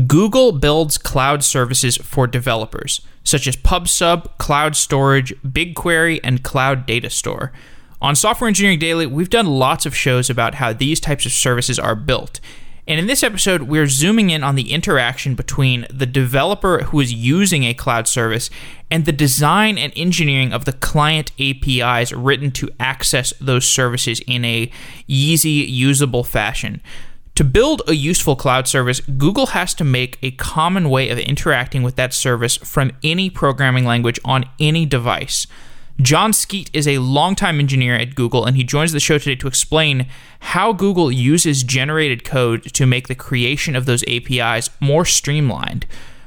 Google builds cloud services for developers, such as PubSub, Cloud Storage, BigQuery, and Cloud Data Store. On Software Engineering Daily, we've done lots of shows about how these types of services are built. And in this episode, we're zooming in on the interaction between the developer who is using a cloud service and the design and engineering of the client APIs written to access those services in a easy, usable fashion. To build a useful cloud service, Google has to make a common way of interacting with that service from any programming language on any device. Jon Skeet is a longtime engineer at Google, and he joins the show today to explain how Google uses generated code to make the creation of those APIs more streamlined.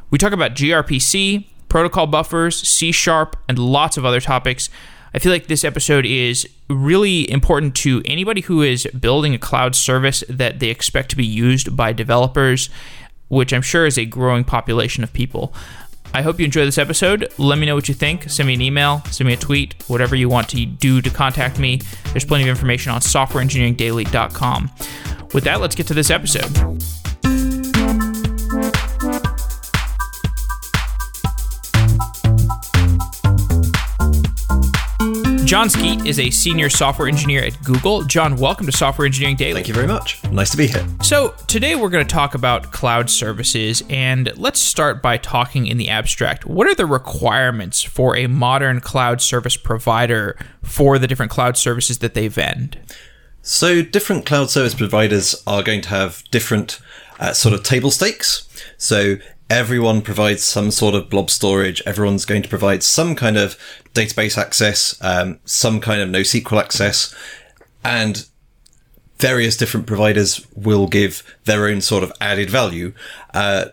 We talk about gRPC, protocol buffers, C Sharp, and lots of other topics. I feel like this episode is really important to anybody who is building a cloud service that they expect to be used by developers, which I'm sure is a growing population of people. I hope you enjoy this episode. Let me know what you think. Send me an email, send me a tweet, whatever you want to do to contact me. There's plenty of information on softwareengineeringdaily.com. With that, let's get to this episode. Jon Skeet is a senior software engineer at Google. Jon, welcome to Software Engineering Daily. Thank you very much. Nice to be here. So, today we're going to talk about cloud services, and let's start by talking in the abstract. What are the requirements for a modern cloud service provider for the different cloud services that they vend? So, different cloud service providers are going to have different uh, sort of table stakes. So, everyone provides some sort of blob storage. Everyone's going to provide some kind of database access, um, some kind of NoSQL access, and various different providers will give their own sort of added value. Uh,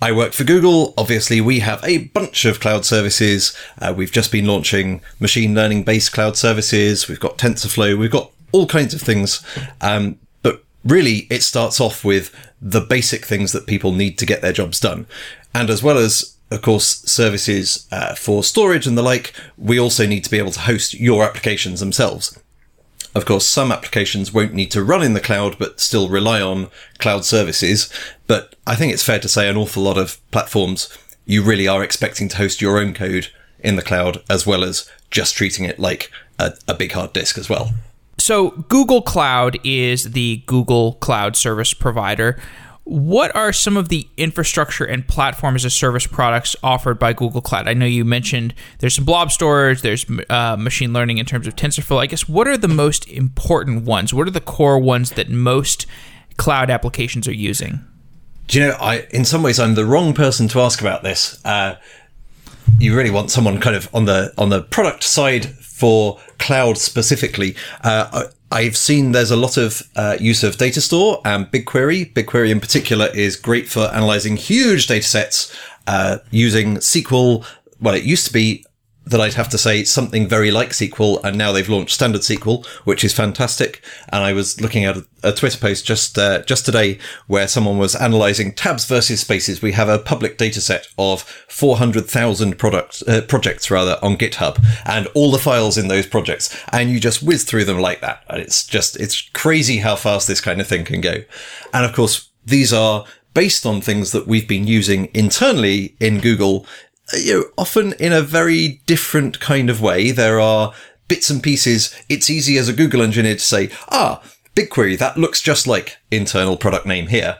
I work for Google. Obviously, we have a bunch of cloud services. Uh, we've just been launching machine learning based cloud services. We've got TensorFlow. We've got all kinds of things. Um, but really, it starts off with the basic things that people need to get their jobs done. And as well as, of course, services uh, for storage and the like, we also need to be able to host your applications themselves. Of course, some applications won't need to run in the cloud, but still rely on cloud services. But I think it's fair to say an awful lot of platforms, you really are expecting to host your own code in the cloud, as well as just treating it like a, a big hard disk as well. So, Google Cloud is the Google Cloud service provider. What are some of the infrastructure and platform as a service products offered by Google Cloud? I know you mentioned there's some blob storage, there's uh, machine learning in terms of TensorFlow. I guess what are the most important ones? What are the core ones that most cloud applications are using? Do you know, I in some ways I'm the wrong person to ask about this. Uh, you really want someone kind of on the on the product side for cloud specifically. Uh, I've seen there's a lot of uh, use of data store and BigQuery. BigQuery in particular is great for analyzing huge data sets uh, using SQL. Well, it used to be that I'd have to say something very like SQL, and now they've launched standard SQL, which is fantastic. And I was looking at a, a Twitter post just uh, just today where someone was analyzing tabs versus spaces. We have a public data set of 400,000 products uh, projects rather on GitHub, and all the files in those projects, and you just whiz through them like that. And it's just it's crazy how fast this kind of thing can go. And of course, these are based on things that we've been using internally in Google you know, often in a very different kind of way. There are bits and pieces. It's easy as a Google engineer to say, ah, BigQuery, that looks just like internal product name here.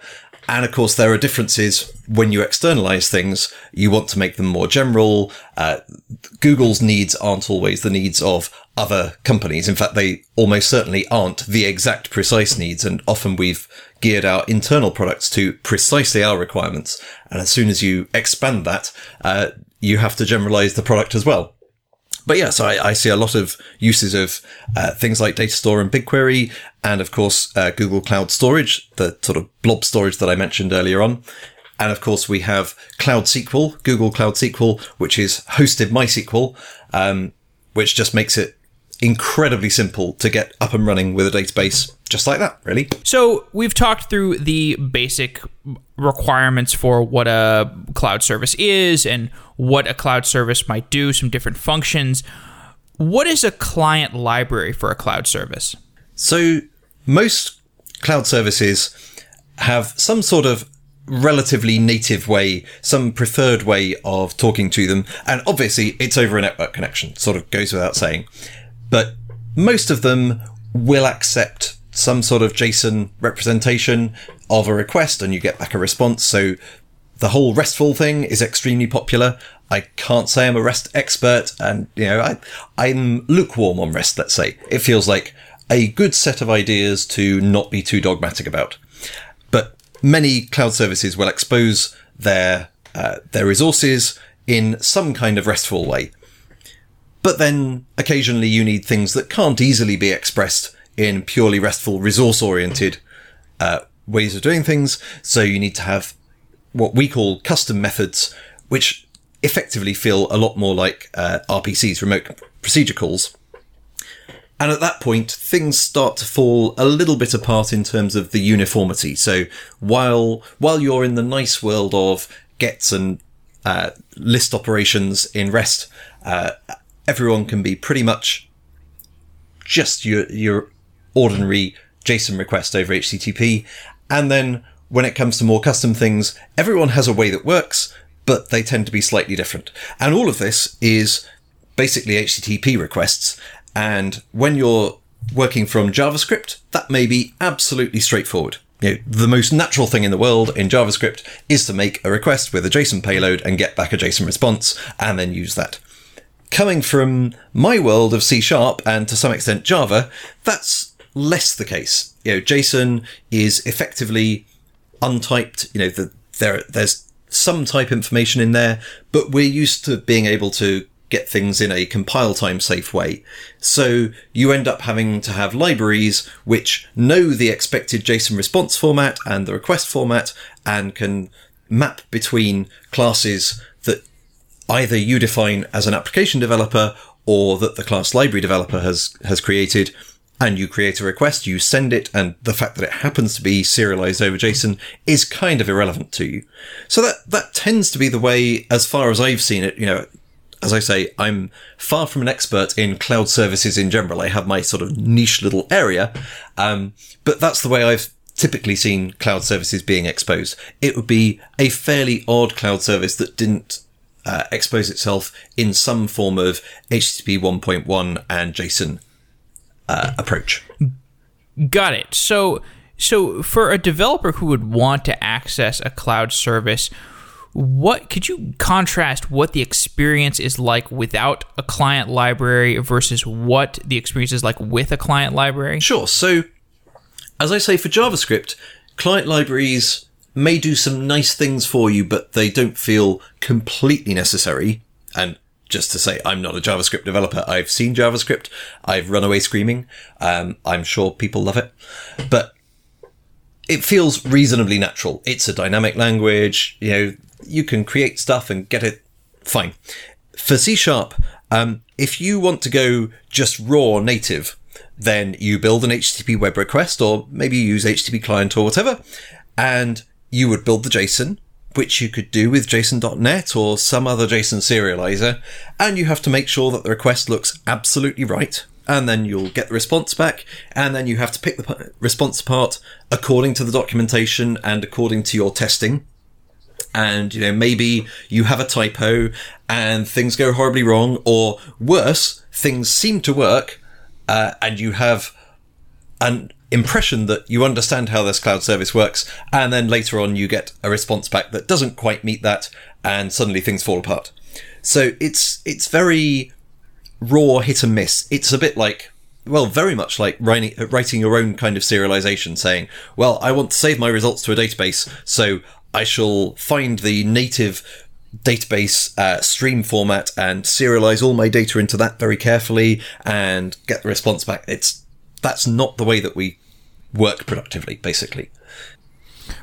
And of course, there are differences when you externalize things. You want to make them more general. Uh, Google's needs aren't always the needs of other companies. In fact, they almost certainly aren't the exact precise needs. And often we've geared our internal products to precisely our requirements. And as soon as you expand that, uh, you have to generalize the product as well. But yeah, so I, I see a lot of uses of uh, things like data store and BigQuery, and of course uh, Google Cloud Storage, the sort of blob storage that I mentioned earlier on. And of course, we have Cloud SQL, Google Cloud SQL, which is hosted MySQL, um, which just makes it incredibly simple to get up and running with a database just like that, really. So we've talked through the basic requirements for what a cloud service is and what a cloud service might do, some different functions. What is a client library for a cloud service? So most cloud services have some sort of relatively native way, some preferred way of talking to them. And obviously it's over a network connection, sort of goes without saying. But most of them will accept some sort of JSON representation of a request and you get back a response. So the whole RESTful thing is extremely popular. I can't say I'm a REST expert and, you know, I, I'm lukewarm on REST, let's say. It feels like a good set of ideas to not be too dogmatic about. But many cloud services will expose their, uh, their resources in some kind of RESTful way. But then occasionally you need things that can't easily be expressed in purely RESTful resource oriented, uh, ways of doing things. So you need to have what we call custom methods, which effectively feel a lot more like uh, RPCs, remote procedure calls. And at that point, things start to fall a little bit apart in terms of the uniformity. So while while you're in the nice world of gets and uh, list operations in REST, uh, everyone can be pretty much just your your ordinary JSON request over HTTP, and then when it comes to more custom things, everyone has a way that works, but they tend to be slightly different. And all of this is basically HTTP requests. And when you're working from JavaScript, that may be absolutely straightforward. You know, the most natural thing in the world in JavaScript is to make a request with a JSON payload and get back a JSON response and then use that. Coming from my world of C sharp and to some extent Java, that's less the case. You know, JSON is effectively untyped. You know, the, there there's some type information in there, but we're used to being able to get things in a compile time safe way. So you end up having to have libraries which know the expected JSON response format and the request format and can map between classes that either you define as an application developer or that the class library developer has, has created and you create a request, you send it, and the fact that it happens to be serialized over JSON is kind of irrelevant to you. So that, that tends to be the way, as far as I've seen it, you know, as I say, I'm far from an expert in cloud services in general. I have my sort of niche little area. Um, but that's the way I've typically seen cloud services being exposed. It would be a fairly odd cloud service that didn't uh, expose itself in some form of HTTP 1.1 and JSON uh, approach. Got it. So, so for a developer who would want to access a cloud service, what could you contrast what the experience is like without a client library versus what the experience is like with a client library? Sure. So, as I say for JavaScript, client libraries may do some nice things for you, but they don't feel completely necessary. And just to say I'm not a JavaScript developer. I've seen JavaScript. I've run away screaming. Um, I'm sure people love it, but it feels reasonably natural. It's a dynamic language. You know, you can create stuff and get it fine. For C sharp, um, if you want to go just raw native, then you build an HTTP web request or maybe you use HTTP client or whatever, and you would build the JSON which you could do with JSON.NET or some other JSON serializer, and you have to make sure that the request looks absolutely right. And then you'll get the response back, and then you have to pick the response apart according to the documentation and according to your testing. And, you know, maybe you have a typo and things go horribly wrong, or worse, things seem to work, uh, and you have an impression that you understand how this cloud service works, and then later on you get a response back that doesn't quite meet that, and suddenly things fall apart. So it's it's very raw hit and miss. It's a bit like well, very much like writing, writing your own kind of serialization, saying, well, I want to save my results to a database, so I shall find the native database uh, stream format and serialize all my data into that very carefully and get the response back. It's that's not the way that we work productively, basically.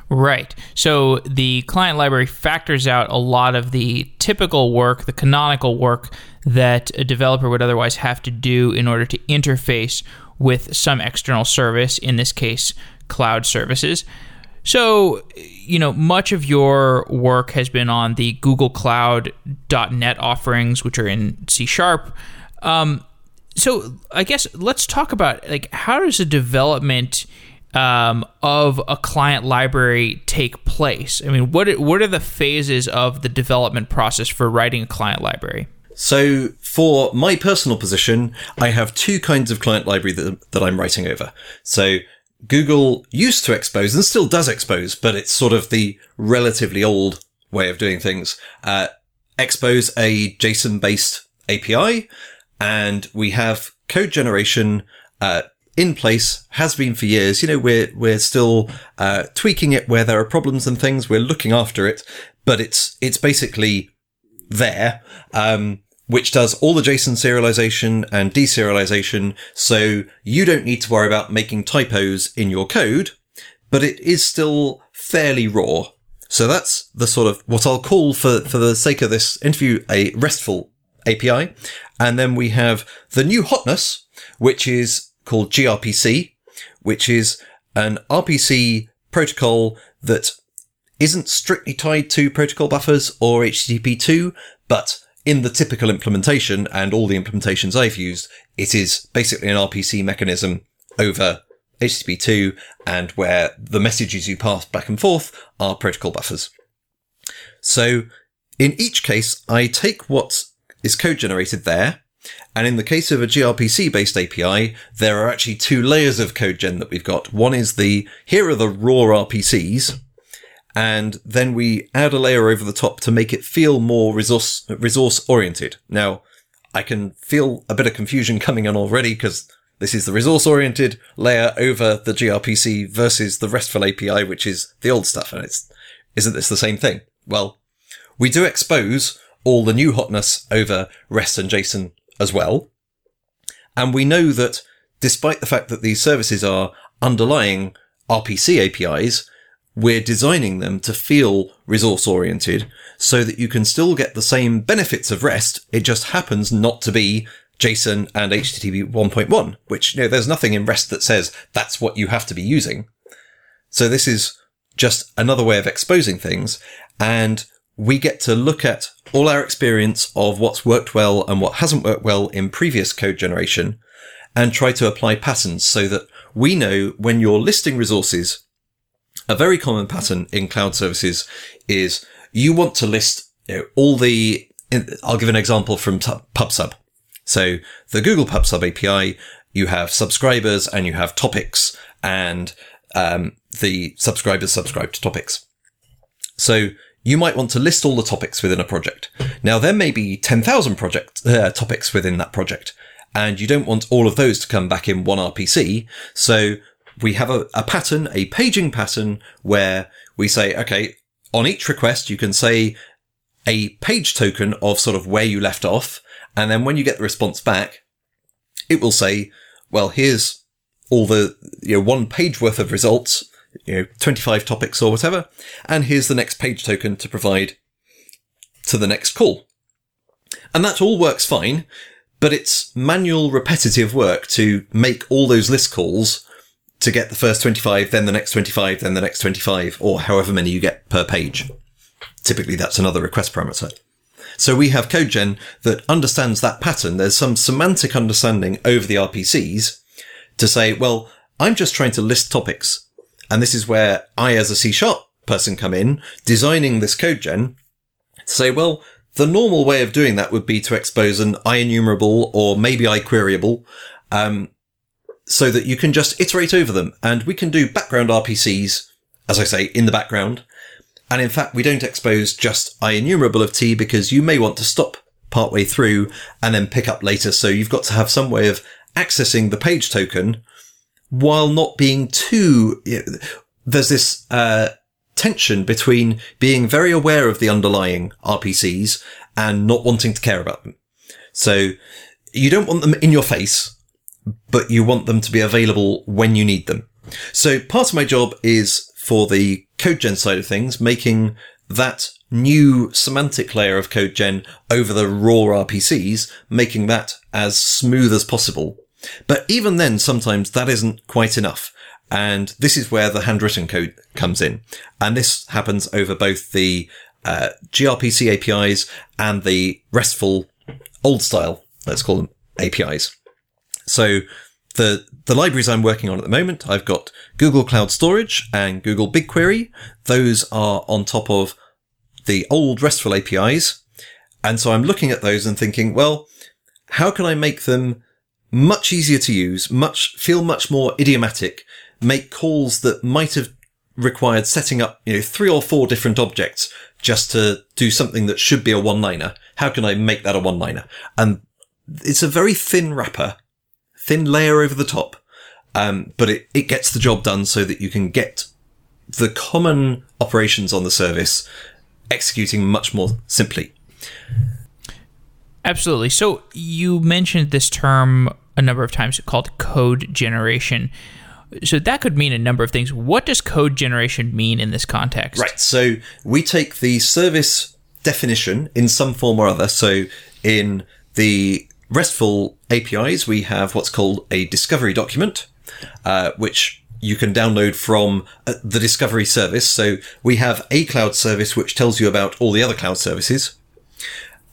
Right. So the client library factors out a lot of the typical work, the canonical work that a developer would otherwise have to do in order to interface with some external service, in this case, cloud services. So, you know, much of your work has been on the Google Cloud.net offerings, which are in C Sharp. Um, so I guess let's talk about like how does a development um, of a client library take place? I mean, what what are the phases of the development process for writing a client library? So, for my personal position, I have two kinds of client library that, that I'm writing over. So, Google used to expose and still does expose, but it's sort of the relatively old way of doing things. Uh, expose a JSON based API and we have code generation, uh, in place has been for years. You know, we're, we're still, uh, tweaking it where there are problems and things. We're looking after it, but it's, it's basically there. Um, which does all the JSON serialization and deserialization. So you don't need to worry about making typos in your code, but it is still fairly raw. So that's the sort of what I'll call for, for the sake of this interview, a RESTful API. And then we have the new hotness, which is called gRPC, which is an RPC protocol that isn't strictly tied to protocol buffers or HTTP2, but in the typical implementation and all the implementations I've used, it is basically an RPC mechanism over HTTP2 and where the messages you pass back and forth are protocol buffers. So in each case, I take what is code generated there. And in the case of a gRPC based API, there are actually two layers of code gen that we've got. One is the, here are the raw RPCs and then we add a layer over the top to make it feel more resource resource oriented. Now, I can feel a bit of confusion coming on already because this is the resource oriented layer over the gRPC versus the RESTful API, which is the old stuff. And it's, isn't this the same thing? Well, we do expose all the new hotness over REST and JSON as well. And we know that despite the fact that these services are underlying RPC APIs, we're designing them to feel resource oriented so that you can still get the same benefits of REST. It just happens not to be JSON and HTTP 1.1, which, you know, there's nothing in REST that says that's what you have to be using. So this is just another way of exposing things. And we get to look at all our experience of what's worked well and what hasn't worked well in previous code generation and try to apply patterns so that we know when you're listing resources a very common pattern in cloud services is you want to list you know, all the, I'll give an example from PubSub. So the Google PubSub API, you have subscribers and you have topics and um, the subscribers subscribe to topics. So you might want to list all the topics within a project. Now there may be 10,000 project uh, topics within that project and you don't want all of those to come back in one RPC. So we have a, a pattern, a paging pattern where we say, okay, on each request, you can say a page token of sort of where you left off. And then when you get the response back, it will say, well, here's all the, you know, one page worth of results, you know, 25 topics or whatever. And here's the next page token to provide to the next call. And that all works fine, but it's manual repetitive work to make all those list calls to get the first 25, then the next 25, then the next 25, or however many you get per page. Typically, that's another request parameter. So we have CodeGen that understands that pattern. There's some semantic understanding over the RPCs to say, well, I'm just trying to list topics. And this is where I, as a C sharp person, come in, designing this CodeGen to say, well, the normal way of doing that would be to expose an IEnumerable or maybe IQueryable, um, so that you can just iterate over them. And we can do background RPCs, as I say, in the background. And in fact, we don't expose just IEnumerable of T because you may want to stop partway through and then pick up later. So you've got to have some way of accessing the page token while not being too, there's this, uh, tension between being very aware of the underlying RPCs and not wanting to care about them. So you don't want them in your face but you want them to be available when you need them. So part of my job is for the code gen side of things, making that new semantic layer of code gen over the raw RPCs, making that as smooth as possible. But even then, sometimes that isn't quite enough. And this is where the handwritten code comes in. And this happens over both the uh, gRPC APIs and the RESTful old style, let's call them APIs. So the the libraries I'm working on at the moment, I've got Google Cloud Storage and Google BigQuery. Those are on top of the old RESTful APIs. And so I'm looking at those and thinking, well, how can I make them much easier to use, much, feel much more idiomatic, make calls that might have required setting up, you know, three or four different objects just to do something that should be a one liner. How can I make that a one liner? And it's a very thin wrapper, thin layer over the top. Um, but it, it gets the job done so that you can get the common operations on the service executing much more simply. Absolutely. So you mentioned this term a number of times called code generation. So that could mean a number of things. What does code generation mean in this context? Right. So we take the service definition in some form or other. So in the RESTful APIs, we have what's called a discovery document, uh, which you can download from uh, the discovery service. So we have a cloud service which tells you about all the other cloud services.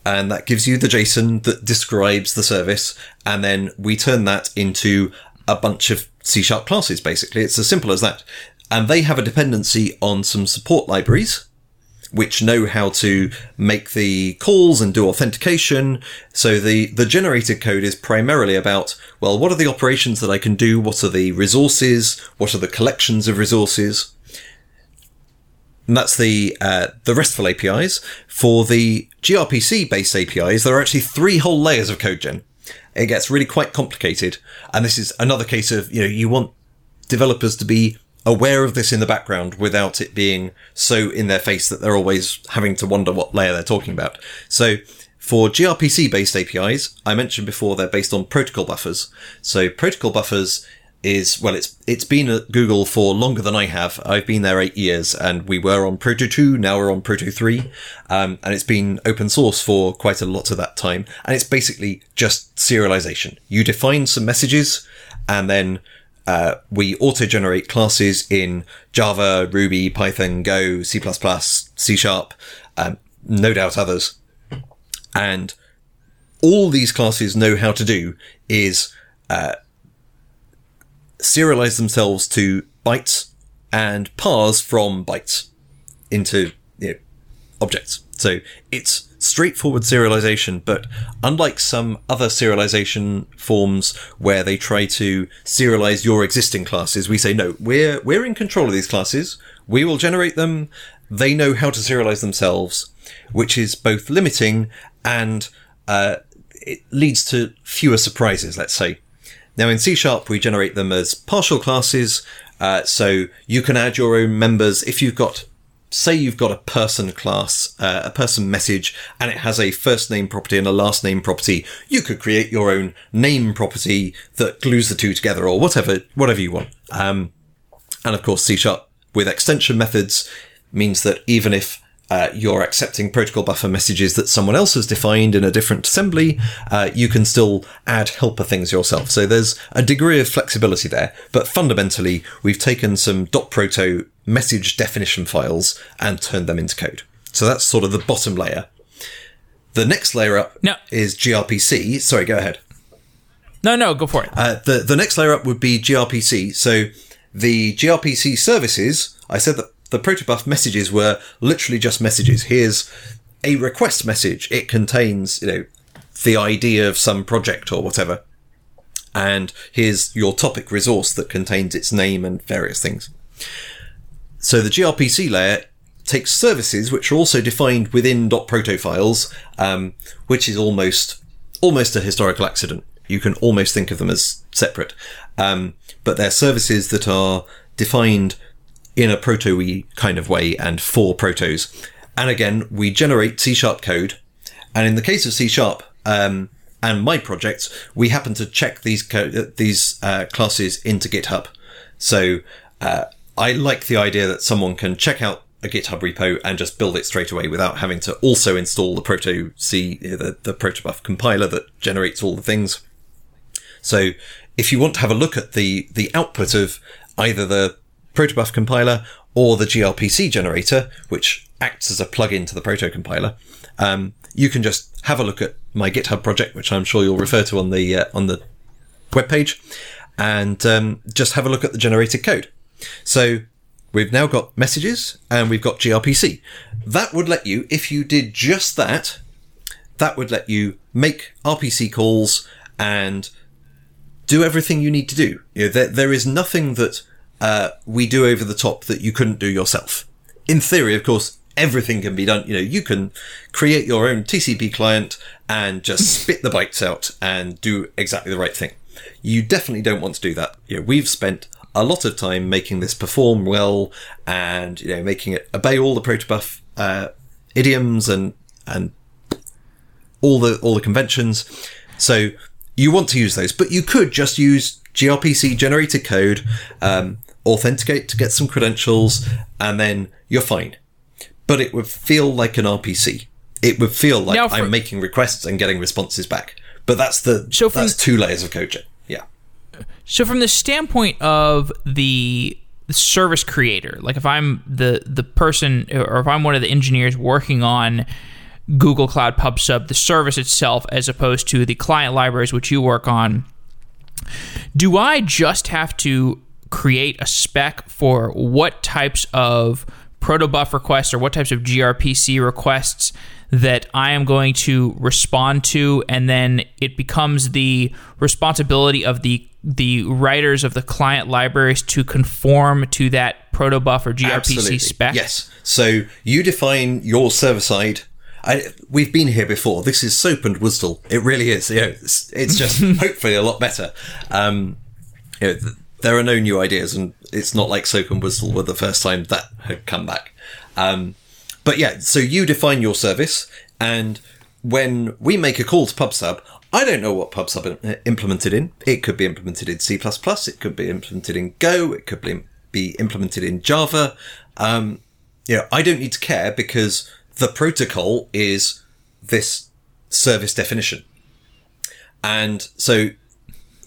And that gives you the JSON that describes the service. And then we turn that into a bunch of C sharp classes, basically. It's as simple as that. And they have a dependency on some support libraries which know how to make the calls and do authentication. So the, the generated code is primarily about, well, what are the operations that I can do? What are the resources? What are the collections of resources? And that's the uh, the RESTful APIs. For the gRPC based APIs, there are actually three whole layers of code gen. It gets really quite complicated, and this is another case of you know you want developers to be aware of this in the background without it being so in their face that they're always having to wonder what layer they're talking about. So for gRPC based APIs, I mentioned before they're based on protocol buffers. So protocol buffers is well it's it's been at Google for longer than I have. I've been there 8 years and we were on Proto 2, now we're on Proto 3. Um, and it's been open source for quite a lot of that time and it's basically just serialization. You define some messages and then uh, we auto generate classes in Java, Ruby, Python, Go, C++, C Sharp, um, no doubt others. And all these classes know how to do is uh, serialize themselves to bytes and parse from bytes into you know, objects. So it's straightforward serialization, but unlike some other serialization forms where they try to serialize your existing classes, we say no, we're we're in control of these classes. We will generate them. They know how to serialize themselves, which is both limiting and uh, it leads to fewer surprises. Let's say. Now in C Sharp, we generate them as partial classes. Uh, so you can add your own members if you've got say you've got a person class, uh, a person message, and it has a first name property and a last name property, you could create your own name property that glues the two together or whatever, whatever you want. Um, and of course, C sharp with extension methods means that even if uh, you're accepting protocol buffer messages that someone else has defined in a different assembly, uh, you can still add helper things yourself. So there's a degree of flexibility there, but fundamentally, we've taken some .proto message definition files and turned them into code. So that's sort of the bottom layer. The next layer up No. is gRPC. Sorry, go ahead. No, no, go for it. Uh, the the next layer up would be gRPC. So the gRPC services, I said that the protobuf messages were literally just messages. Here's a request message. It contains, you know, the idea of some project or whatever. And here's your topic resource that contains its name and various things. So the gRPC layer takes services which are also defined within .proto files, um, which is almost almost a historical accident. You can almost think of them as separate, um, but they're services that are defined in a proto kind of way and for protos. And again, we generate C sharp code. And in the case of C sharp, um, and my projects, we happen to check these co- these uh, classes into GitHub. So uh, I like the idea that someone can check out a GitHub repo and just build it straight away without having to also install the protoc, the, the protobuf compiler that generates all the things. So if you want to have a look at the the output of either the protobuf compiler or the gRPC generator, which acts as a plugin to the proto compiler, um, you can just have a look at my GitHub project, which I'm sure you'll refer to on the uh, on the webpage, and um, just have a look at the generated code. So we've now got messages and we've got gRPC. That would let you, if you did just that, that would let you make RPC calls and do everything you need to do. You know, there, there is nothing that uh, we do over the top that you couldn't do yourself. In theory, of course, everything can be done. You know, you can create your own TCP client and just spit the bytes out and do exactly the right thing. You definitely don't want to do that. You know, we've spent a lot of time making this perform well and you know making it obey all the protobuf uh, idioms and and all the all the conventions. So you want to use those, but you could just use gRPC generated code, um, authenticate to get some credentials, and then you're fine. But it would feel like an RPC. It would feel like for- I'm making requests and getting responses back. But that's the so that's two layers of code gen. Yeah. So from the standpoint of the service creator, like if I'm the the person or if I'm one of the engineers working on Google Cloud PubSub, the service itself, as opposed to the client libraries which you work on, do I just have to create a spec for what types of protobuf requests or what types of gRPC requests that I am going to respond to, and then it becomes the responsibility of the the writers of the client libraries to conform to that protobuf or gRPC Absolutely. spec. Yes. So you define your server side. I, we've been here before. This is SOAP and WSDL. It really is. You know, it's, it's just hopefully a lot better. Um, you know, there are no new ideas, and it's not like SOAP and WSDL were the first time that had come back. Um, but yeah, so you define your service, and when we make a call to PubSub, I don't know what PubSub implemented in. It could be implemented in C++, it could be implemented in Go, it could be, be implemented in Java. Um, you know, I don't need to care because the protocol is this service definition. And so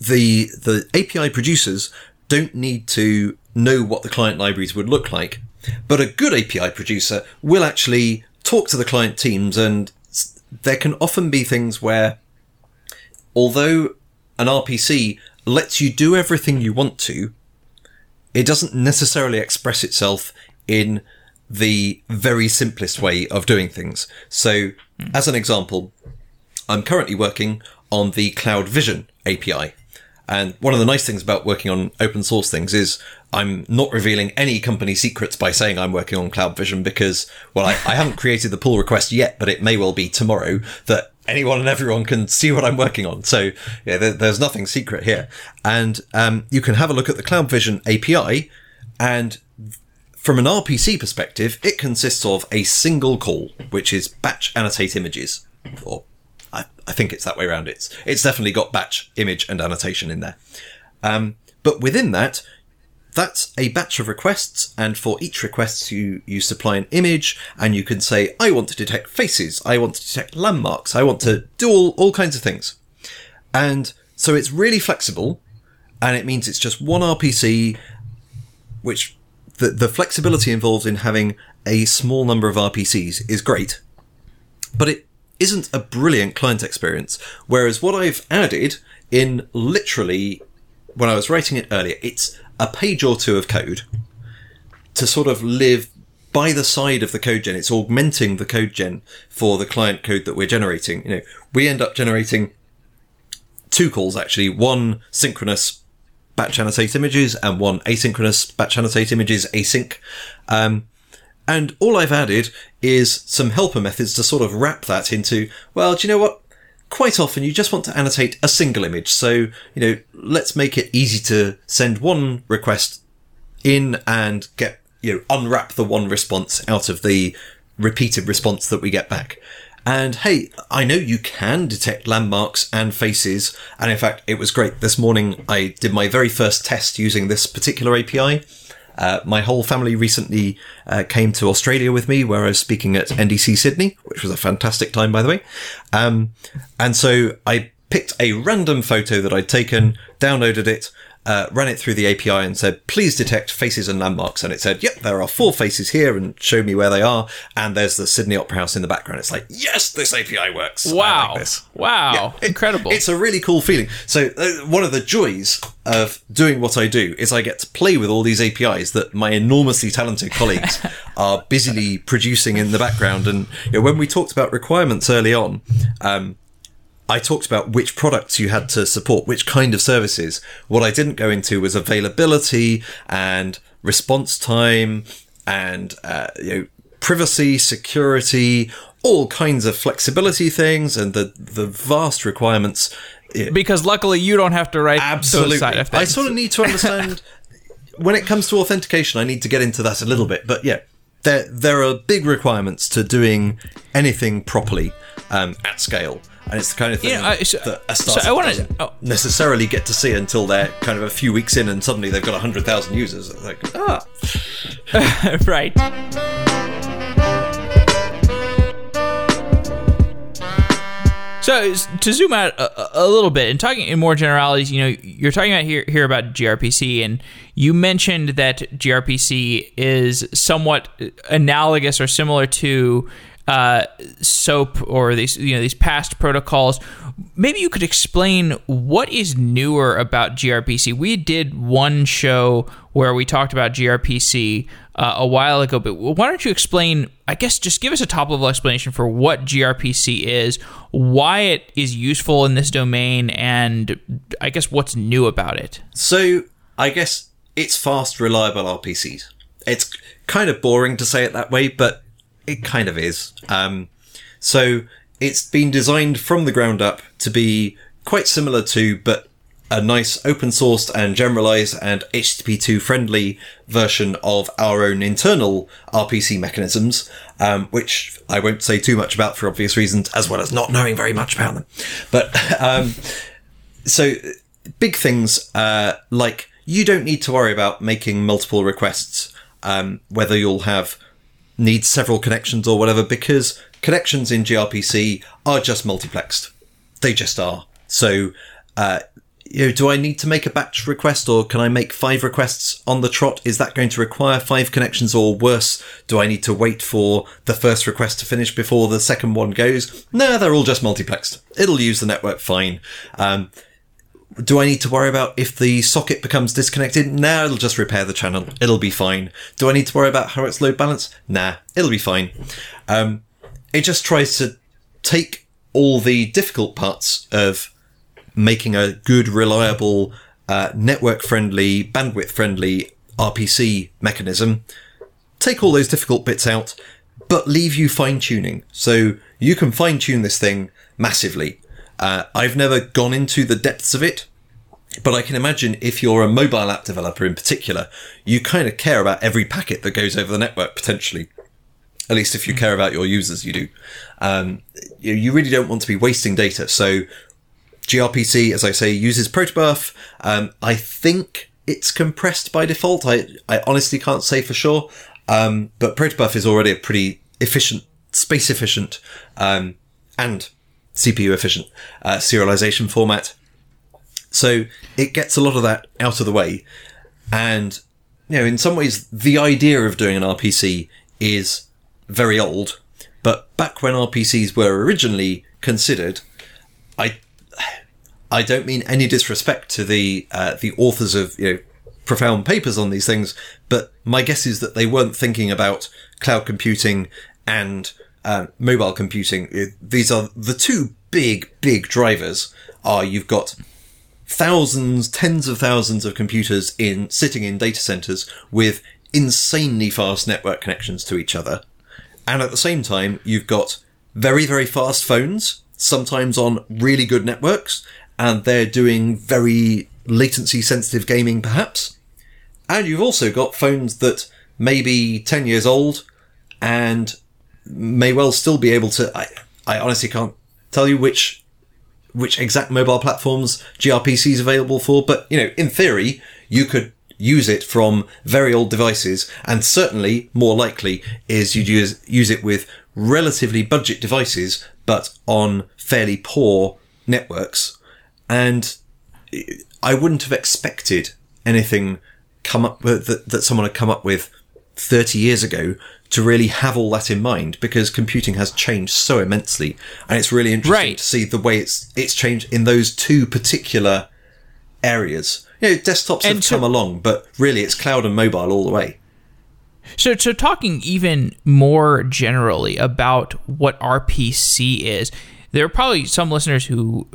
the the API producers don't need to know what the client libraries would look like but a good API producer will actually talk to the client teams and there can often be things where although an RPC lets you do everything you want to, it doesn't necessarily express itself in the very simplest way of doing things. So, hmm. as an example, I'm currently working on the Cloud Vision API. And one of the nice things about working on open source things is I'm not revealing any company secrets by saying I'm working on Cloud Vision because, well, I, I haven't created the pull request yet, but it may well be tomorrow that anyone and everyone can see what I'm working on. So yeah, there, there's nothing secret here. And um, you can have a look at the Cloud Vision API and from an RPC perspective, it consists of a single call, which is batch annotate images, or I, I think it's that way around. It's it's definitely got batch image and annotation in there. Um, but within that, that's a batch of requests, and for each request, you you supply an image, and you can say, I want to detect faces, I want to detect landmarks, I want to do all all kinds of things, and so it's really flexible, and it means it's just one RPC, which the the flexibility involved in having a small number of RPCs is great, but it isn't a brilliant client experience. Whereas what I've added in literally when I was writing it earlier, it's a page or two of code to sort of live by the side of the code gen. It's augmenting the code gen for the client code that we're generating. You know, we end up generating two calls actually, one synchronous batch annotate images and one asynchronous batch annotate images async. Um, and all I've added is some helper methods to sort of wrap that into, well, do you know what? Quite often you just want to annotate a single image. So, you know, let's make it easy to send one request in and get, you know, unwrap the one response out of the repeated response that we get back. And hey, I know you can detect landmarks and faces. And in fact, it was great. This morning I did my very first test using this particular API uh, my whole family recently uh, came to Australia with me, where I was speaking at NDC Sydney, which was a fantastic time, by the way. Um, and so I picked a random photo that I'd taken, downloaded it, uh, ran it through the API and said, please detect faces and landmarks. And it said, yep, there are four faces here and show me where they are. And there's the Sydney Opera House in the background. It's like, yes, this API works. Wow. Like. Wow. Yeah, it- Incredible. It's a really cool feeling. So uh, one of the joys of doing what I do is I get to play with all these APIs that my enormously talented colleagues are busily producing in the background. And you know, when we talked about requirements early on, um, I talked about which products you had to support, which kind of services. What I didn't go into was availability and response time and uh, you know privacy, security, all kinds of flexibility things, and the the vast requirements. because luckily you don't have to write Absolutely, those side of. I sort of need to understand when it comes to authentication. I need to get into that a little bit, but yeah. There, there are big requirements to doing anything properly um, at scale, and it's the kind of thing You know, I- so- that a so startup I wanna- doesn't oh. necessarily get to see until they're kind of a few weeks in, and suddenly they've got hundred thousand users. It's like, ah, right. So to zoom out a, a little bit and talking in more generalities, you know, you're talking about here here about gRPC, and you mentioned that gRPC is somewhat analogous or similar to uh, SOAP or these you know these past protocols. Maybe you could explain what is newer about gRPC. We did one show where we talked about gRPC uh, a while ago, but why don't you explain? I guess just give us a top level explanation for what gRPC is, why it is useful in this domain, and I guess what's new about it. So I guess it's fast, reliable RPCs. It's kind of boring to say it that way, but it kind of is. Um, so it's been designed from the ground up to be quite similar to, but a nice open sourced and generalized and HTTP2 friendly version of our own internal RPC mechanisms, um, which I won't say too much about for obvious reasons, as well as not knowing very much about them. But, um, so big things uh, like you don't need to worry about making multiple requests, um, whether you'll have need several connections or whatever, because connections in gRPC are just multiplexed. They just are. So, uh, you know, do I need to make a batch request or can I make five requests on the trot? Is that going to require five connections or worse? Do I need to wait for the first request to finish before the second one goes? No, they're all just multiplexed. It'll use the network fine. Um, do I need to worry about if the socket becomes disconnected? Nah, it'll just repair the channel. It'll be fine. Do I need to worry about how it's load balanced? Nah, it'll be fine. Um, it just tries to take all the difficult parts of making a good, reliable, uh, network friendly, bandwidth friendly RPC mechanism, take all those difficult bits out, but leave you fine tuning. So you can fine tune this thing massively. Uh, I've never gone into the depths of it, but I can imagine if you're a mobile app developer in particular, you kind of care about every packet that goes over the network potentially. At least if you care about your users, you do. Um, you, really don't want to be wasting data. So gRPC, as I say, uses protobuf. Um, I think it's compressed by default. I, I honestly can't say for sure. Um, but protobuf is already a pretty efficient, space efficient, um, and CPU efficient, uh, serialization format. So it gets a lot of that out of the way. And, you know, in some ways, the idea of doing an RPC is very old. But back when RPCs were originally considered, I I don't mean any disrespect to the uh, the authors of you know profound papers on these things, but my guess is that they weren't thinking about cloud computing and uh, mobile computing. These are the two big big drivers. Are you've got thousands, tens of thousands of computers in sitting in data centers with insanely fast network connections to each other, and at the same time you've got very very fast phones, sometimes on really good networks, and they're doing very latency sensitive gaming perhaps. And you've also got phones that may be 10 years old and may well still be able to, I, I honestly can't tell you which, which exact mobile platforms gRPC is available for, but you know, in theory, you could use it from very old devices and certainly more likely is you'd use, use it with relatively budget devices, but on fairly poor networks. And I wouldn't have expected anything come up that, that someone had come up with 30 years ago to really have all that in mind because computing has changed so immensely and it's really interesting Right. to see the way it's it's changed in those two particular areas. You know, desktops And have so- come along, but really it's cloud and mobile all the way. So, so talking even more generally about what RPC is, there are probably some listeners who,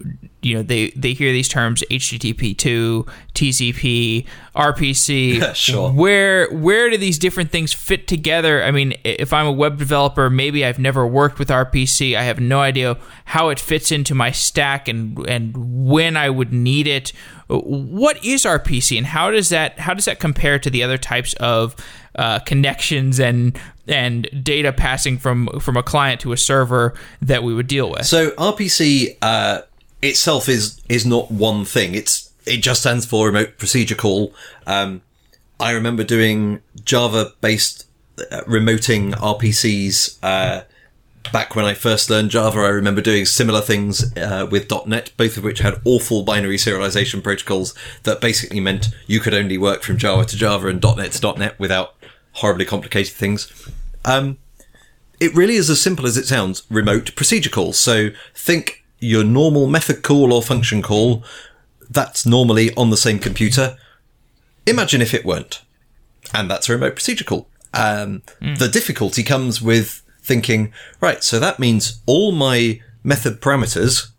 you know, they they hear these terms HTTP two, TCP, RPC. Sure. Where where do these different things fit together? I mean, if I'm a web developer, maybe I've never worked with RPC. I have no idea how it fits into my stack and and when I would need it. What is RPC and how does that how does that compare to the other types of uh, connections and and data passing from from a client to a server that we would deal with? So RPC uh, itself is is not one thing. It's it just stands for remote procedure call. Um, I remember doing Java based uh, remoting RPCs uh, back when I first learned Java. I remember doing similar things uh, with .NET, both of which had awful binary serialization protocols that basically meant you could only work from Java to Java and .NET to .NET without horribly complicated things. Um, it really is as simple as it sounds remote procedure calls. So think your normal method call or function call that's normally on the same computer. Imagine if it weren't. And that's a remote procedure call. Um, The difficulty comes with thinking, right, so that means all my method parameters,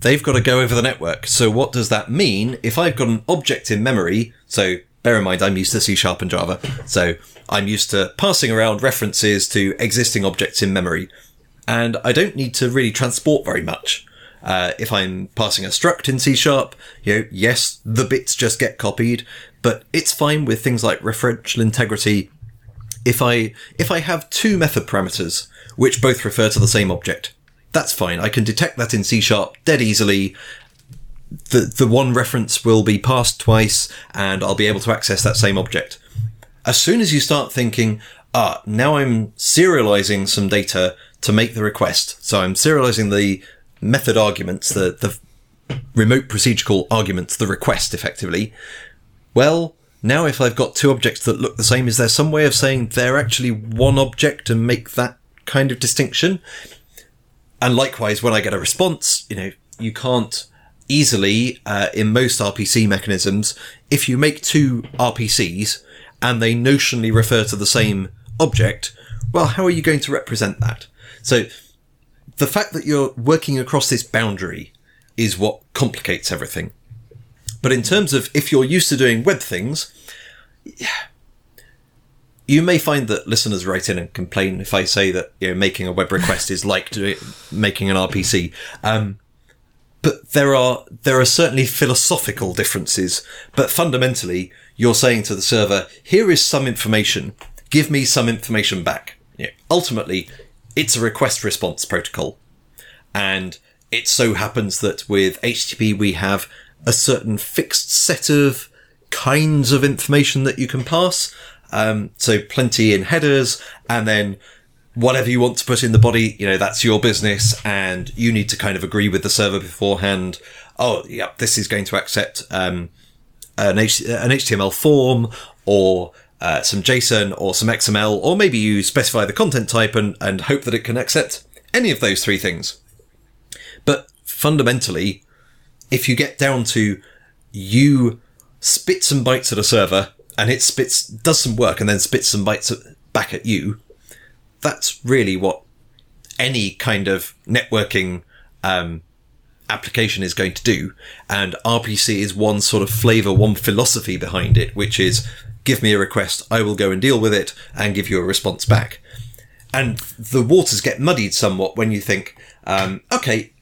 they've got to go over the network. So what does that mean if I've got an object in memory? So bear in mind, I'm used to C Sharp and Java. So I'm used to passing around references to existing objects in memory. And I don't need to really transport very much. Uh, if I'm passing a struct in C Sharp, you know, yes, the bits just get copied, but it's fine with things like referential integrity. If I, if I have two method parameters, which both refer to the same object, that's fine. I can detect that in C Sharp dead easily. The, the one reference will be passed twice and I'll be able to access that same object. As soon as you start thinking, ah, now I'm serializing some data to make the request. So I'm serializing the method arguments, the, the remote procedure call arguments, the request effectively. Well, now if I've got two objects that look the same, is there some way of saying they're actually one object and make that kind of distinction? And likewise, when I get a response, you know, you can't easily, uh, in most RPC mechanisms, if you make two RPCs and they notionally refer to the same object, well, how are you going to represent that? So the fact that you're working across this boundary is what complicates everything. But in terms of if you're used to doing web things, you may find that listeners write in and complain if I say that you know making a web request is like doing, making an RPC. Um, but there are there are certainly philosophical differences. But fundamentally, you're saying to the server, "Here is some information. Give me some information back." Ultimately, it's a request response protocol, and it so happens that with HTTP we have a certain fixed set of kinds of information that you can pass. Um, so plenty in headers, and then whatever you want to put in the body, you know, that's your business, and you need to kind of agree with the server beforehand. Oh, yeah, this is going to accept um, an, H- an HTML form or uh, some JSON or some XML, or maybe you specify the content type and, and hope that it can accept any of those three things. But fundamentally, if you get down to you spit some bytes at a server and it spits does some work and then spits some bytes back at you, that's really what any kind of networking um, application is going to do. And RPC is one sort of flavor, one philosophy behind it, which is give me a request, I will go and deal with it and give you a response back. And the waters get muddied somewhat when you think, um, okay,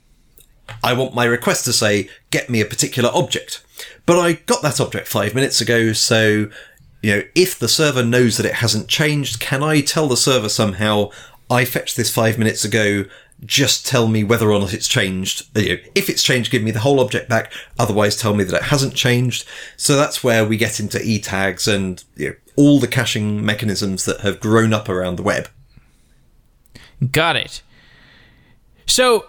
I want my request to say, get me a particular object. But I got that object five minutes ago, so, you know, if the server knows that it hasn't changed, can I tell the server somehow, I fetched this five minutes ago, just tell me whether or not it's changed. If it's changed, give me the whole object back, otherwise tell me that it hasn't changed. So that's where we get into e-tags and you know, all the caching mechanisms that have grown up around the web. Got it. So,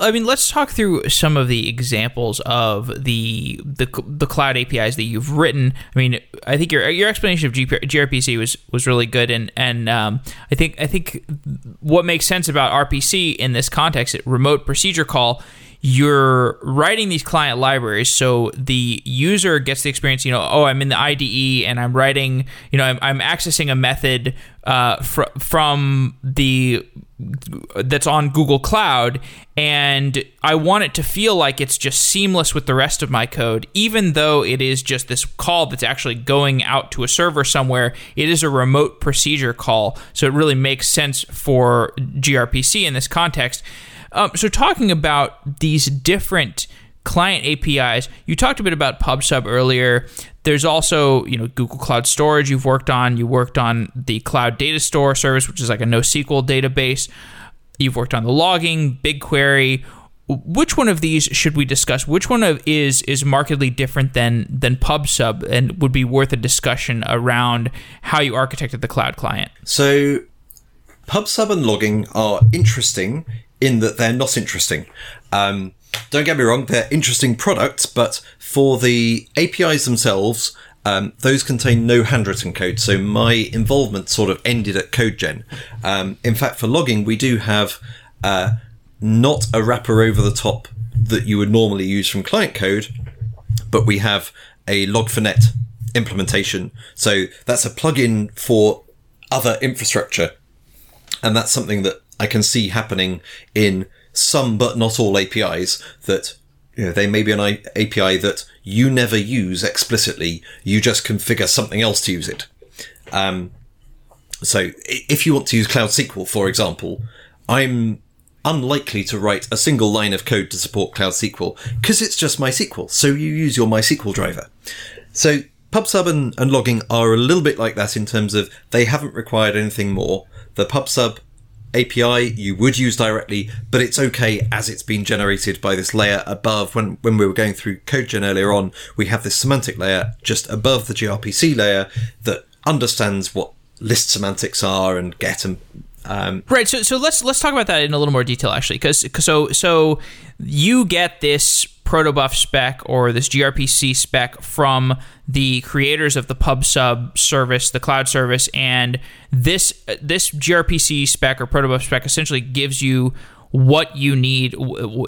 I mean, let's talk through some of the examples of the the, the cloud APIs that you've written. I mean, I think your your explanation of gRPC was was really good, and and um, I think I think what makes sense about RPC in this context, remote procedure call, you're writing these client libraries so the user gets the experience you know oh i'm in the ide and i'm writing you know i'm, I'm accessing a method uh, fr- from the that's on google cloud and i want it to feel like it's just seamless with the rest of my code even though it is just this call that's actually going out to a server somewhere. It is a remote procedure call so it really makes sense for grpc in this context um, so, talking about these different client APIs, you talked a bit about PubSub earlier. There's also, you know, Google Cloud Storage you've worked on. You worked on the Cloud Datastore service, which is like a NoSQL database. You've worked on the logging, BigQuery. Which one of these should we discuss? Which one of is is markedly different than than PubSub and would be worth a discussion around how you architected the cloud client? So PubSub and logging are interesting in that they're not interesting. Um, don't get me wrong, they're interesting products, but for the APIs themselves, um, those contain no handwritten code. So my involvement sort of ended at CodeGen. Um, in fact, for logging, we do have uh, not a wrapper over the top that you would normally use from client code, but we have a Log4net implementation. So that's a plugin for other infrastructure. And that's something that I can see happening in some but not all APIs that you know, they may be an API that you never use explicitly. You just configure something else to use it. Um, so if you want to use Cloud SQL, for example, I'm unlikely to write a single line of code to support Cloud SQL because it's just MySQL. So you use your MySQL driver. So PubSub and, and logging are a little bit like that in terms of they haven't required anything more. The PubSub API you would use directly, but it's okay as it's been generated by this layer above. When, when we were going through CodeGen earlier on, we have this semantic layer just above the gRPC layer that understands what list semantics are and get and um, right. So, so let's let's talk about that in a little more detail, actually, because so so you get this protobuf spec or this gRPC spec from the creators of the PubSub service, the cloud service, and this this gRPC spec or protobuf spec essentially gives you what you need.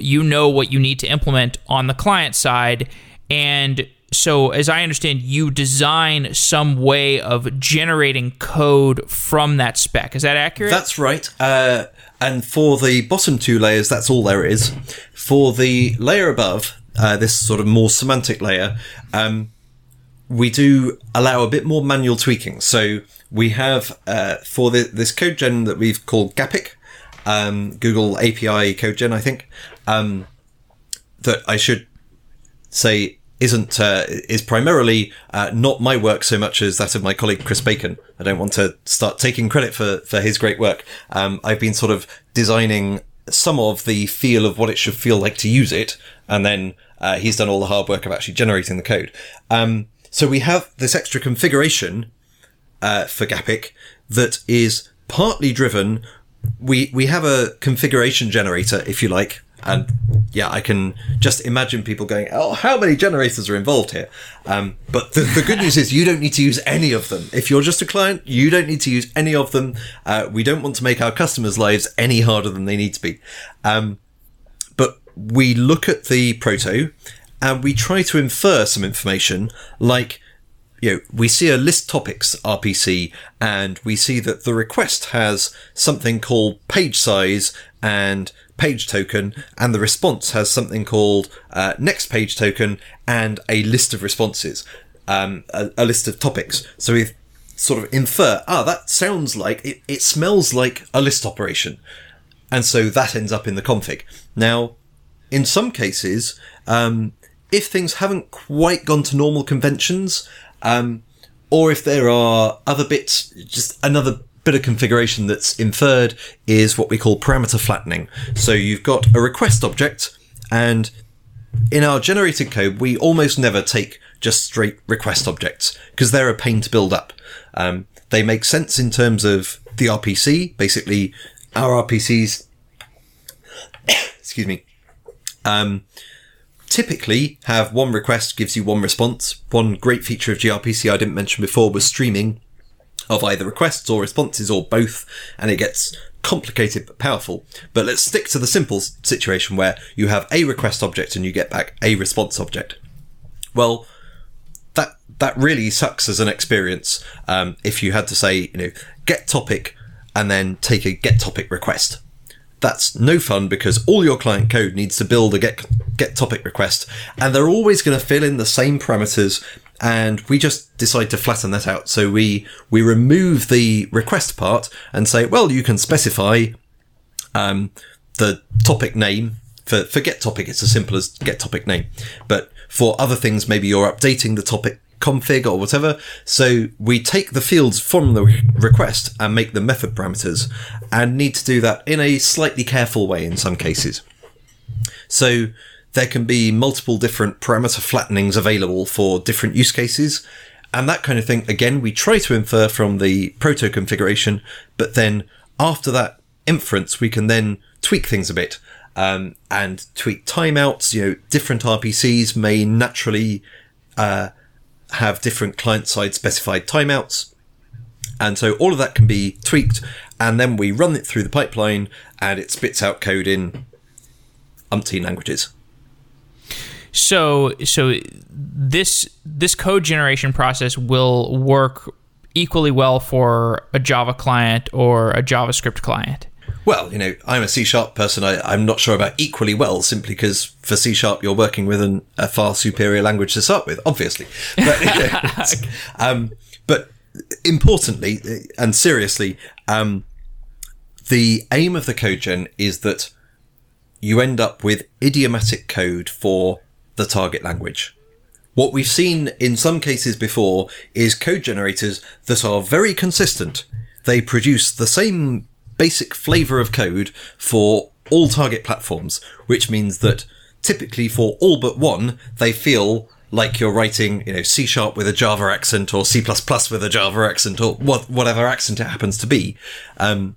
You know what you need to implement on the client side, and so as I understand, you design some way of generating code from that spec. Is that accurate? That's right. Uh, and for the bottom two layers, that's all there is. For the layer above, uh, this sort of more semantic layer, um, we do allow a bit more manual tweaking. So we have uh, for the, this code gen that we've called Gapic, um, Google API code gen, I think, um, that I should say isn't uh, is primarily uh, not my work so much as that of my colleague Chris Bacon. I don't want to start taking credit for for his great work. Um, I've been sort of designing some of the feel of what it should feel like to use it, and then uh, he's done all the hard work of actually generating the code. Um, so we have this extra configuration uh, for Gapic that is partly driven. We we have a configuration generator, if you like, and yeah, I can just imagine people going, "Oh, how many generators are involved here?" Um, but the, the, good news is you don't need to use any of them. If you're just a client, you don't need to use any of them. Uh, we don't want to make our customers' lives any harder than they need to be. Um, but we look at the proto and we try to infer some information, like you know, we see a list topics RPC and we see that the request has something called page size and page token, and the response has something called uh, next page token and a list of responses, um, a, a, list of topics. So we sort of infer, ah, that sounds like it, it smells like a list operation. And so that ends up in the config. Now, in some cases, um, if things haven't quite gone to normal conventions, um, or if there are other bits, just another bit of configuration that's inferred is what we call parameter flattening. So you've got a request object, and in our generated code, we almost never take just straight request objects because they're a pain to build up. Um, they make sense in terms of the RPC. Basically, our RPCs excuse me, um, typically have one request gives you one response. One great feature of gRPC I didn't mention before was streaming of either requests or responses or both, and it gets complicated but powerful. But let's stick to the simple situation where you have a request object and you get back a response object. Well, that that really sucks as an experience. Um, if you had to say, you know, get topic and then take a get topic request. That's no fun because all your client code needs to build a get get topic request, and they're always going to fill in the same parameters. And we just decide to flatten that out. So we we remove the request part and say, well, you can specify um, the topic name for for get topic. It's as simple as get topic name, but for other things, maybe you're updating the topic config or whatever. So we take the fields from the request and make them method parameters and need to do that in a slightly careful way in some cases. So there can be multiple different parameter flattenings available for different use cases. And that kind of thing, again, we try to infer from the proto configuration, but then after that inference, we can then tweak things a bit. Um, and tweak timeouts. You know, different RPCs may naturally uh, have different client side specified timeouts. And so all of that can be tweaked and then we run it through the pipeline and it spits out code in umpteen languages. So so this this code generation process will work equally well for a Java client or a JavaScript client. Well, you know, I'm a C sharp person. I, am not sure about equally well, simply because for C sharp you're working with an, a far superior language to start with, obviously. But, you know, um, but importantly and seriously, um, the aim of the code gen is that you end up with idiomatic code for the target language. What we've seen in some cases before is code generators that are very consistent. They produce the same basic flavor of code for all target platforms, which means that typically for all but one, they feel like you're writing, you know, C sharp with a Java accent or C++ with a Java accent or what, whatever accent it happens to be. Um,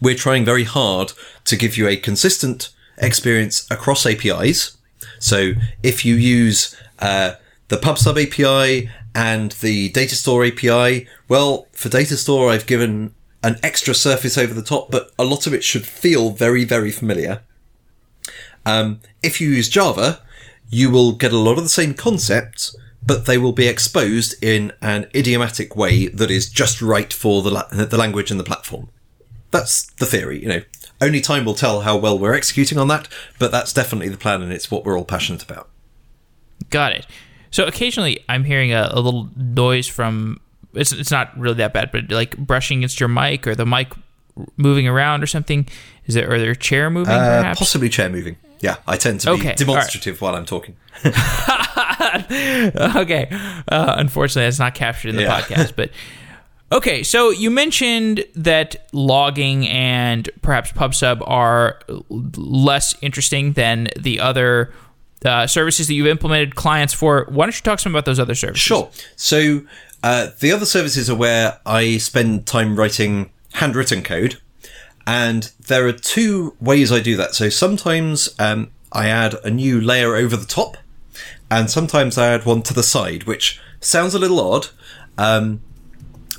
we're trying very hard to give you a consistent experience across APIs. So if you use, uh, the PubSub API and the Datastore API, well, for Datastore, I've given an extra surface over the top, but a lot of it should feel very, very familiar. Um, if you use Java, you will get a lot of the same concepts, but they will be exposed in an idiomatic way that is just right for the, la- the language and the platform. That's the theory, you know. Only time will tell how well we're executing on that, but that's definitely the plan and it's what we're all passionate about. Got it. So occasionally I'm hearing a, a little noise from it's it's not really that bad, but like brushing against your mic or the mic moving around or something. Is there or their chair moving? Uh, possibly chair moving. Yeah, I tend to be demonstrative right. while I'm talking. okay. Uh, unfortunately, that's not captured in the yeah. podcast, but. Okay, so you mentioned that logging and perhaps PubSub are less interesting than the other uh, services that you've implemented clients for. Why don't you talk some about those other services? Sure. So uh, the other services are where I spend time writing handwritten code. And there are two ways I do that. So sometimes um, I add a new layer over the top, and sometimes I add one to the side, which sounds a little odd, um,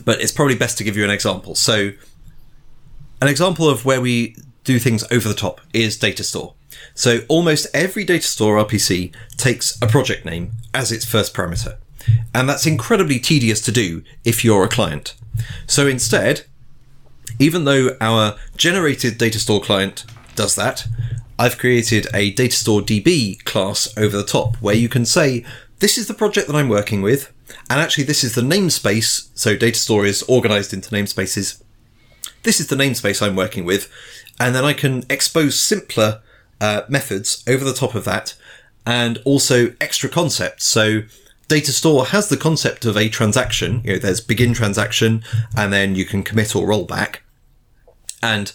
but it's probably best to give you an example. So, an example of where we do things over the top is Datastore. So, almost every Datastore RPC takes a project name as its first parameter. And that's incredibly tedious to do if you're a client. So instead, even though our generated Datastore client does that, I've created a Datastore DB class over the top where you can say, this is the project that I'm working with. And actually, this is the namespace. So Datastore is organized into namespaces. This is the namespace I'm working with. And then I can expose simpler uh, methods over the top of that and also extra concepts. So Datastore has the concept of a transaction. You know, there's begin transaction and then you can commit or roll back. And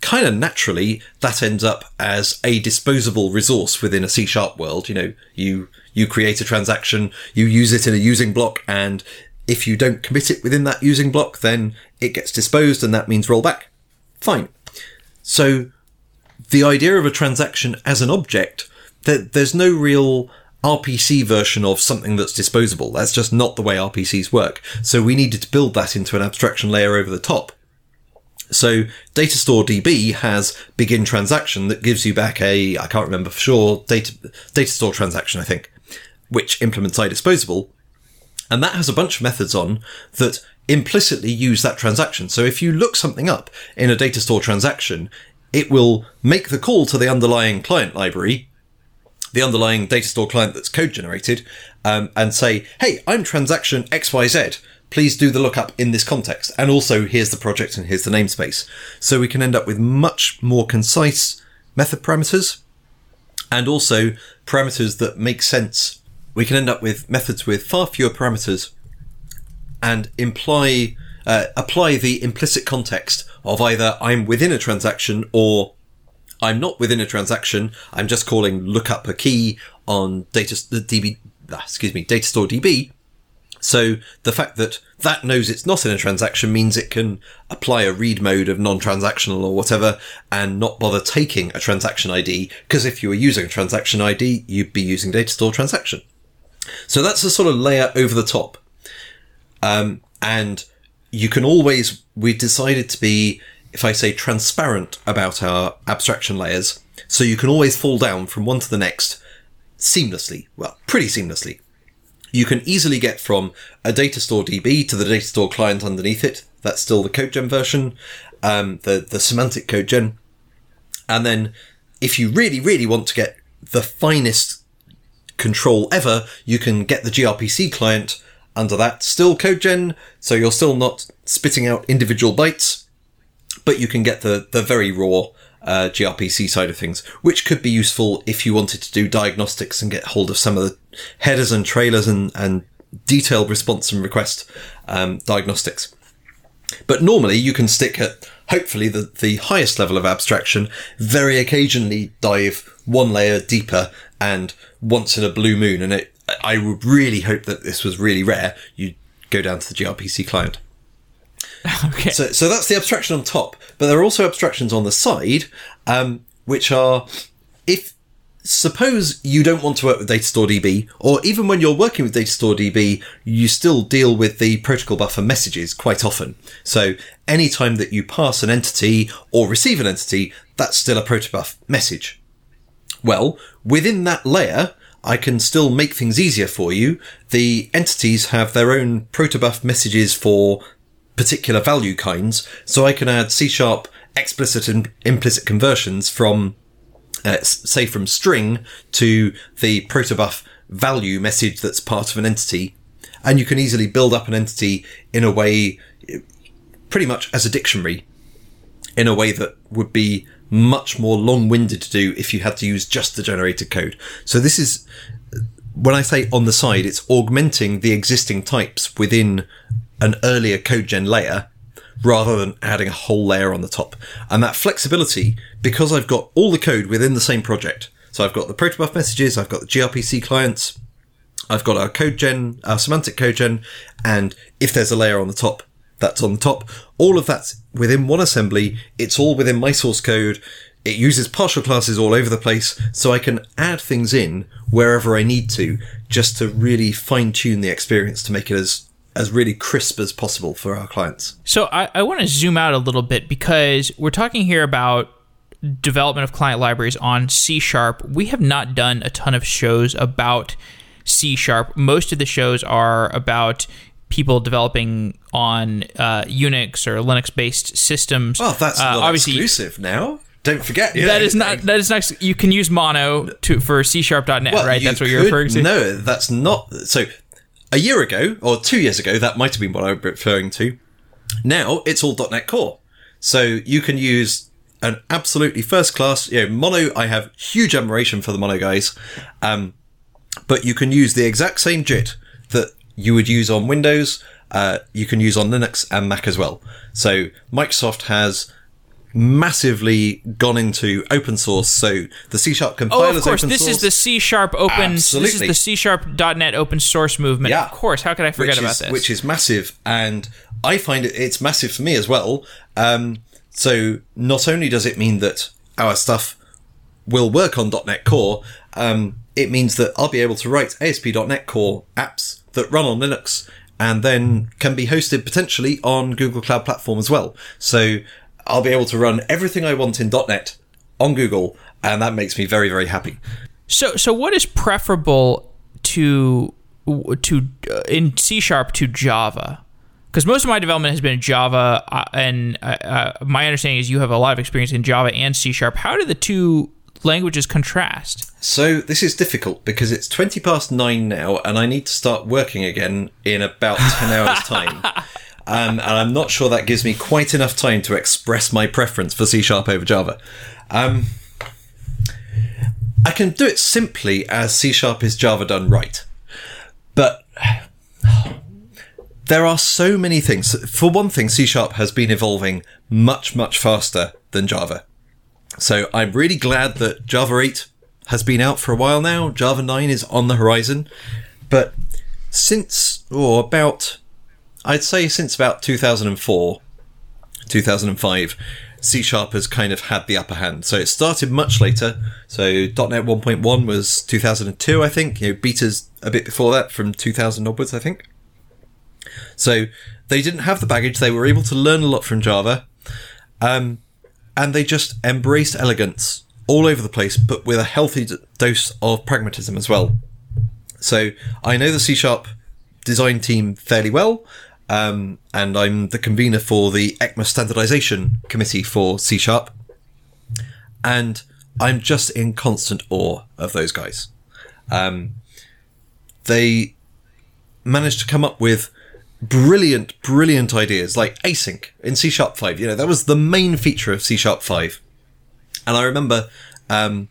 kind of naturally, that ends up as a disposable resource within a C sharp world. You know, you, you create a transaction, you use it in a using block, and if you don't commit it within that using block, then it gets disposed and that means rollback. Fine. So the idea of a transaction as an object, that there's no real RPC version of something that's disposable. That's just not the way RPCs work. So we needed to build that into an abstraction layer over the top. So Datastore DB has begin transaction that gives you back a, I can't remember for sure, data, Datastore transaction, I think, which implements IDisposable. And that has a bunch of methods on that implicitly use that transaction. So if you look something up in a Datastore transaction, it will make the call to the underlying client library, the underlying Datastore client that's code generated, um, and say, hey, I'm transaction XYZ please do the lookup in this context. And also, here's the project and here's the namespace. So we can end up with much more concise method parameters and also parameters that make sense. We can end up with methods with far fewer parameters and imply, uh, apply the implicit context of either I'm within a transaction or I'm not within a transaction. I'm just calling lookup a key on data, the DB, ah, excuse me, Datastore DB so the fact that that knows it's not in a transaction means it can apply a read mode of non-transactional or whatever and not bother taking a transaction ID because if you were using a transaction ID, you'd be using Datastore transaction. So that's a sort of layer over the top. Um, and you can always, we decided to be, if I say transparent about our abstraction layers, so you can always fall down from one to the next seamlessly. Well, pretty seamlessly you can easily get from a Datastore DB to the Datastore client underneath it. That's still the CodeGen version, um, the, the semantic CodeGen. And then if you really, really want to get the finest control ever, you can get the gRPC client under that. Still CodeGen, so you're still not spitting out individual bytes, but you can get the, the very raw uh, gRPC side of things, which could be useful if you wanted to do diagnostics and get hold of some of the headers and trailers and, and detailed response and request um, diagnostics. But normally you can stick at hopefully the, the highest level of abstraction, very occasionally dive one layer deeper and once in a blue moon. And it, I would really hope that this was really rare. You go down to the gRPC client. Okay. So, so that's the abstraction on top, but there are also abstractions on the side, um, which are if suppose you don't want to work with Datastore DB, or even when you're working with Datastore DB, you still deal with the protocol buffer messages quite often. So anytime that you pass an entity or receive an entity, that's still a protobuf message. Well, within that layer, I can still make things easier for you. The entities have their own protobuf messages for particular value kinds. So I can add C sharp explicit and implicit conversions from, uh, say, from string to the protobuf value message that's part of an entity. And you can easily build up an entity in a way, pretty much as a dictionary, in a way that would be much more long-winded to do if you had to use just the generated code. So this is, when I say on the side, it's augmenting the existing types within an earlier code gen layer rather than adding a whole layer on the top. And that flexibility, because I've got all the code within the same project. So I've got the protobuf messages, I've got the gRPC clients, I've got our code gen, our semantic code gen, and if there's a layer on the top, that's on the top. All of that's within one assembly. It's all within my source code. It uses partial classes all over the place, so I can add things in wherever I need to, just to really fine tune the experience to make it as as really crisp as possible for our clients. So I, I want to zoom out a little bit because we're talking here about development of client libraries on C sharp. We have not done a ton of shows about C sharp. Most of the shows are about people developing on uh, Unix or Linux based systems. Oh, that's uh, obviously exclusive now. Don't forget yeah. that is not that is not. You can use Mono to for C sharp.net, well, right? That's what you're referring to. No, that's not. So a year ago, or two years ago, that might have been what I was referring to. Now it's all .NET Core. So you can use an absolutely first class, you know, Mono. I have huge admiration for the Mono guys. Um, but you can use the exact same JIT you would use on Windows. Uh, you can use on Linux and Mac as well. So Microsoft has massively gone into open source. So the C sharp compiler oh, of course, this source. is the C sharp open. Absolutely. This is the C sharp.net open source movement. Yeah. Of course, how could I forget which about is, this? Which is massive, and I find it it's massive for me as well. Um, so not only does it mean that our stuff will work on .NET Core, um, it means that I'll be able to write ASP.NET Core apps that run on Linux and then can be hosted potentially on Google Cloud Platform as well. So I'll be able to run everything I want in .NET on Google, and that makes me very, very happy. So, so what is preferable to to uh, in C sharp to Java? Because most of my development has been Java, uh, and uh, uh, my understanding is you have a lot of experience in Java and C sharp. How do the two languages contrast? So this is difficult because it's 20 past nine now and I need to start working again in about 10 hours time. Um, and I'm not sure that gives me quite enough time to express my preference for C Sharp over Java. Um, I can do it simply as C Sharp is Java done right. But there are so many things. For one thing, C Sharp has been evolving much, much faster than Java. So I'm really glad that Java 8 has been out for a while now. Java 9 is on the horizon. But since, or about, I'd say since about 2004, 2005, C Sharp has kind of had the upper hand. So it started much later. So .NET 1.1 was 2002, I think. You know, beta's a bit before that, from 2000 onwards, I think. So they didn't have the baggage. They were able to learn a lot from Java. Um, and they just embraced elegance all over the place, but with a healthy dose of pragmatism as well. So I know the C Sharp design team fairly well, um, and I'm the convener for the ECMA standardization committee for C Sharp, and I'm just in constant awe of those guys. Um, they managed to come up with brilliant, brilliant ideas like async in C Sharp 5. You know, that was the main feature of C Sharp 5. And I remember um,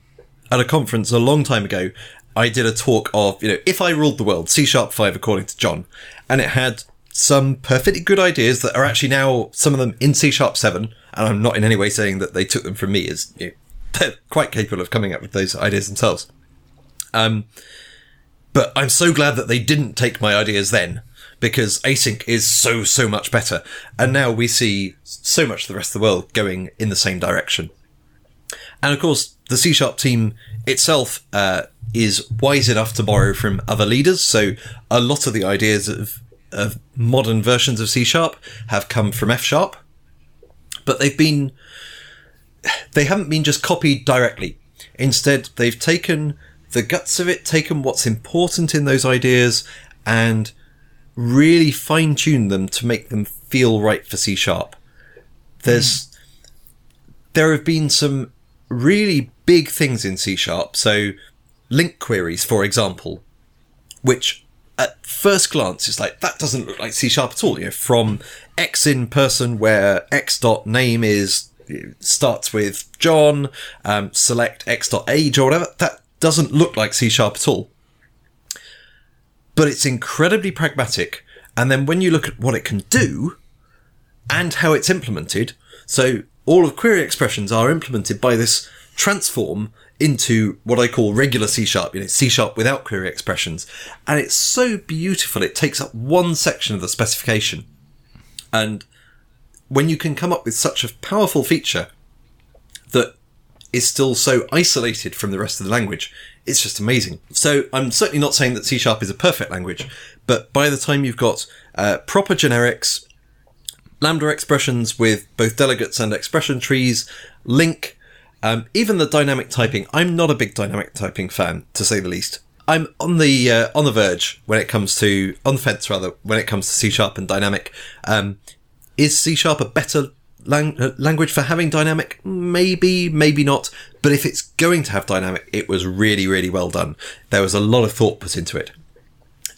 at a conference a long time ago, I did a talk of, you know, if I ruled the world, C Sharp 5 according to Jon. And it had some perfectly good ideas that are actually now some of them in C Sharp 7. And I'm not in any way saying that they took them from me, as you know, they're quite capable of coming up with those ideas themselves. Um, but I'm so glad that they didn't take my ideas then because async is so, so much better. And now we see so much of the rest of the world going in the same direction. And of course, the C Sharp team itself uh, is wise enough to borrow from other leaders. So a lot of the ideas of, of modern versions of C Sharp have come from F Sharp, but they've been, they haven't been just copied directly. Instead, they've taken the guts of it, taken what's important in those ideas, and really fine tune them to make them feel right for C sharp. There's, mm. there have been some really big things in C sharp. So LINQ queries, for example, which at first glance is like, that doesn't look like C sharp at all. You know, from X in person where X dot name is, starts with John, um, select X dot age or whatever. That doesn't look like C sharp at all but it's incredibly pragmatic. And then when you look at what it can do and how it's implemented, so all of query expressions are implemented by this transform into what I call regular C sharp, you know, C sharp without query expressions. And it's so beautiful. It takes up one section of the specification. And when you can come up with such a powerful feature is still so isolated from the rest of the language, it's just amazing. So I'm certainly not saying that C sharp is a perfect language, but by the time you've got uh, proper generics, lambda expressions with both delegates and expression trees, LINQ, um, even the dynamic typing. I'm not a big dynamic typing fan, to say the least. I'm on the uh, on the verge when it comes to on the fence rather when it comes to C sharp and dynamic. Um, is C sharp a better lang- uh, language for having dynamic? Maybe, maybe not. But if it's going to have dynamic, it was really, really well done. There was a lot of thought put into it.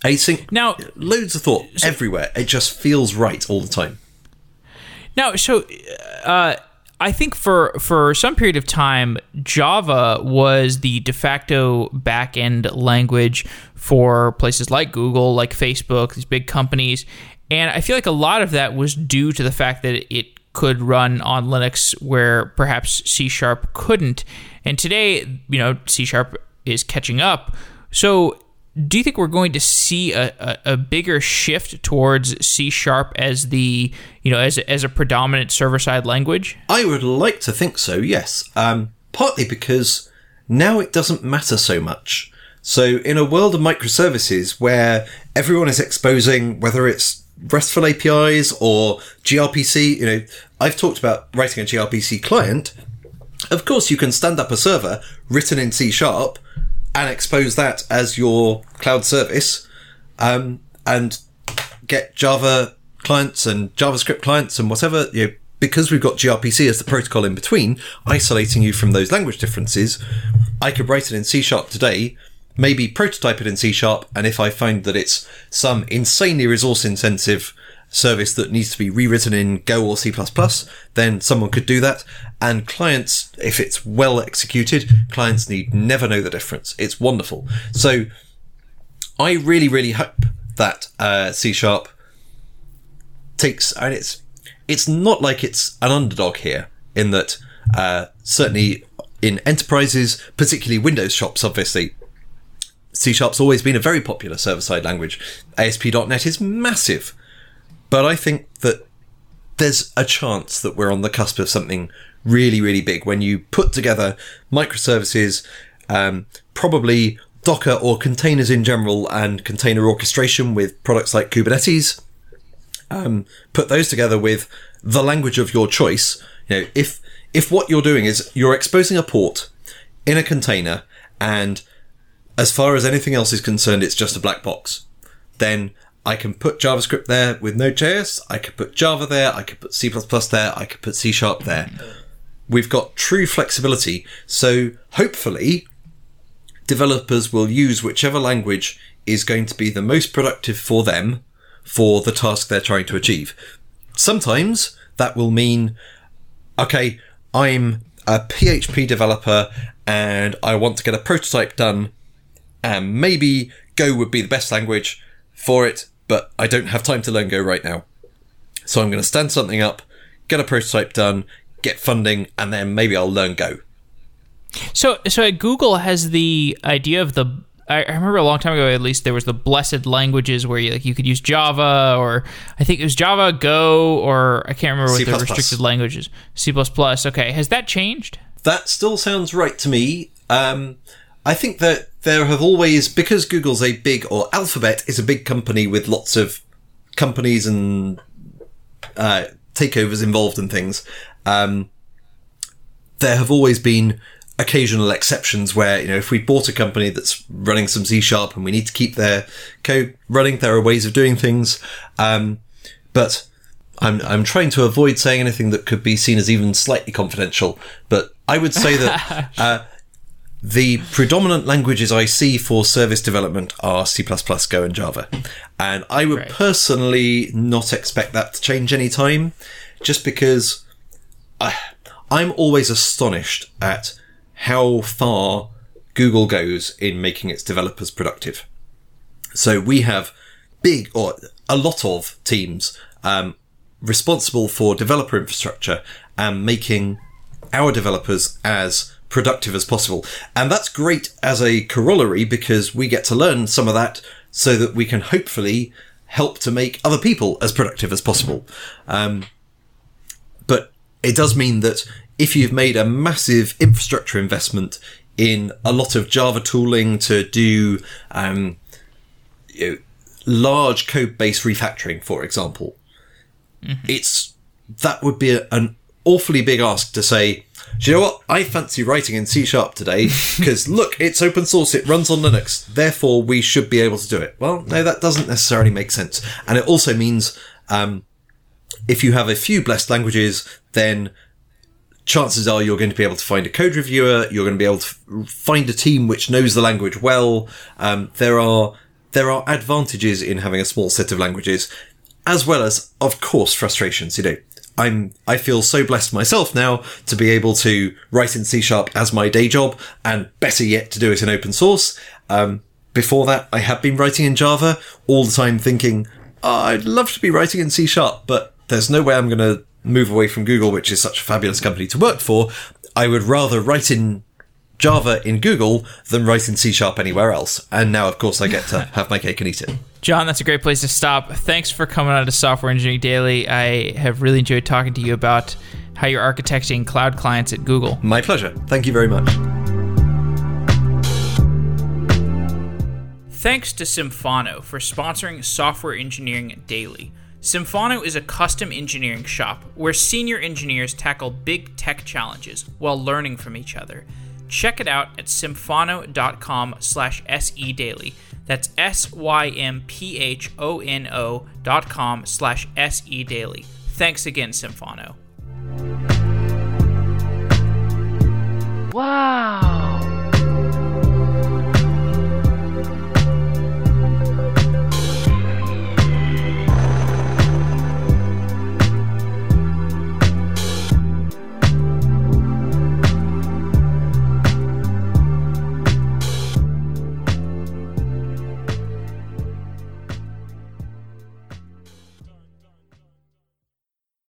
Async, now loads of thought so, everywhere. It just feels right all the time. Now, so uh, I think for for some period of time, Java was the de facto backend language for places like Google, like Facebook, these big companies, and I feel like a lot of that was due to the fact that it could run on Linux where perhaps C sharp couldn't. And today, you know, C sharp is catching up. So, do you think we're going to see a, a, a bigger shift towards C sharp as the you know as as a predominant server side language? I would like to think so. Yes. Um, partly because now it doesn't matter so much. So in a world of microservices where everyone is exposing whether it's RESTful APIs or gRPC, you know, I've talked about writing a gRPC client. Of course, you can stand up a server written in C sharp and expose that as your cloud service, um, and get Java clients and JavaScript clients and whatever, you know, because we've got gRPC as the protocol in between, isolating you from those language differences, I could write it in C sharp today, maybe prototype it in C sharp, and if I find that it's some insanely resource intensive service that needs to be rewritten in Go or C++, then someone could do that. And clients, if it's well executed, clients need never know the difference. It's wonderful. So I really, really hope that uh, C Sharp takes, and it's it's not like it's an underdog here in that uh, certainly in enterprises, particularly Windows shops, obviously. C Sharp's always been a very popular server side language. ASP.NET is massive. But I think that there's a chance that we're on the cusp of something really, really big when you put together microservices, um, probably Docker or containers in general and container orchestration with products like Kubernetes. Um, put those together with the language of your choice. You know, if, if what you're doing is you're exposing a port in a container and as far as anything else is concerned, it's just a black box, then I can put JavaScript there with Node.js. I could put Java there. I could put C++ there. I could put C Sharp there. We've got true flexibility. So hopefully developers will use whichever language is going to be the most productive for them for the task they're trying to achieve. Sometimes that will mean, okay, I'm a PHP developer and I want to get a prototype done and maybe Go would be the best language for it but I don't have time to learn Go right now. So I'm going to stand something up, get a prototype done, get funding, and then maybe I'll learn Go. So, so Google has the idea of the. I remember a long time ago, at least, there was the blessed languages where you like you could use Java or I think it was Java, Go, or I can't remember what C++. the restricted languages. C. Okay, has that changed? That still sounds right to me. Um, I think that there have always, because Google's a big, or Alphabet is a big company with lots of companies and uh, takeovers involved and things, um, there have always been occasional exceptions where, you know, if we bought a company that's running some C sharp and we need to keep their code running, there are ways of doing things. Um, but I'm, I'm trying to avoid saying anything that could be seen as even slightly confidential, but I would say that, uh, the predominant languages I see for service development are C++, Go, and Java. And I would right. personally not expect that to change any time, just because I, I'm always astonished at how far Google goes in making its developers productive. So we have big or a lot of teams um, responsible for developer infrastructure and making our developers as productive as possible. And that's great as a corollary because we get to learn some of that so that we can hopefully help to make other people as productive as possible. Um, but it does mean that if you've made a massive infrastructure investment in a lot of Java tooling to do um, you know, large code base refactoring, for example, mm-hmm. it's that would be a, an awfully big ask to say, do you know what? I fancy writing in C sharp today because look, it's open source, it runs on Linux, therefore we should be able to do it. Well, no, that doesn't necessarily make sense. And it also means, um, if you have a few blessed languages, then chances are you're going to be able to find a code reviewer, you're going to be able to find a team which knows the language well. Um, there are, there are advantages in having a small set of languages, as well as, of course, frustrations. You know, I'm I feel so blessed myself now to be able to write in C sharp as my day job, and better yet to do it in open source. Um, before that, I had been writing in Java all the time, thinking oh, I'd love to be writing in C sharp, but there's no way I'm going to move away from Google, which is such a fabulous company to work for. I would rather write in Java in Google than write in C sharp anywhere else. And now, of course, I get to have my cake and eat it. Jon, that's a great place to stop. Thanks for coming on to Software Engineering Daily. I have really enjoyed talking to you about how you're architecting cloud clients at Google. My pleasure. Thank you very much. Thanks to Symphono for sponsoring Software Engineering Daily. Symphono is a custom engineering shop where senior engineers tackle big tech challenges while learning from each other. Check it out at symphono.com slash sedaily. That's S-Y-M-P-H-O-N-O dot com slash sedaily. Thanks again, Symphono. Wow.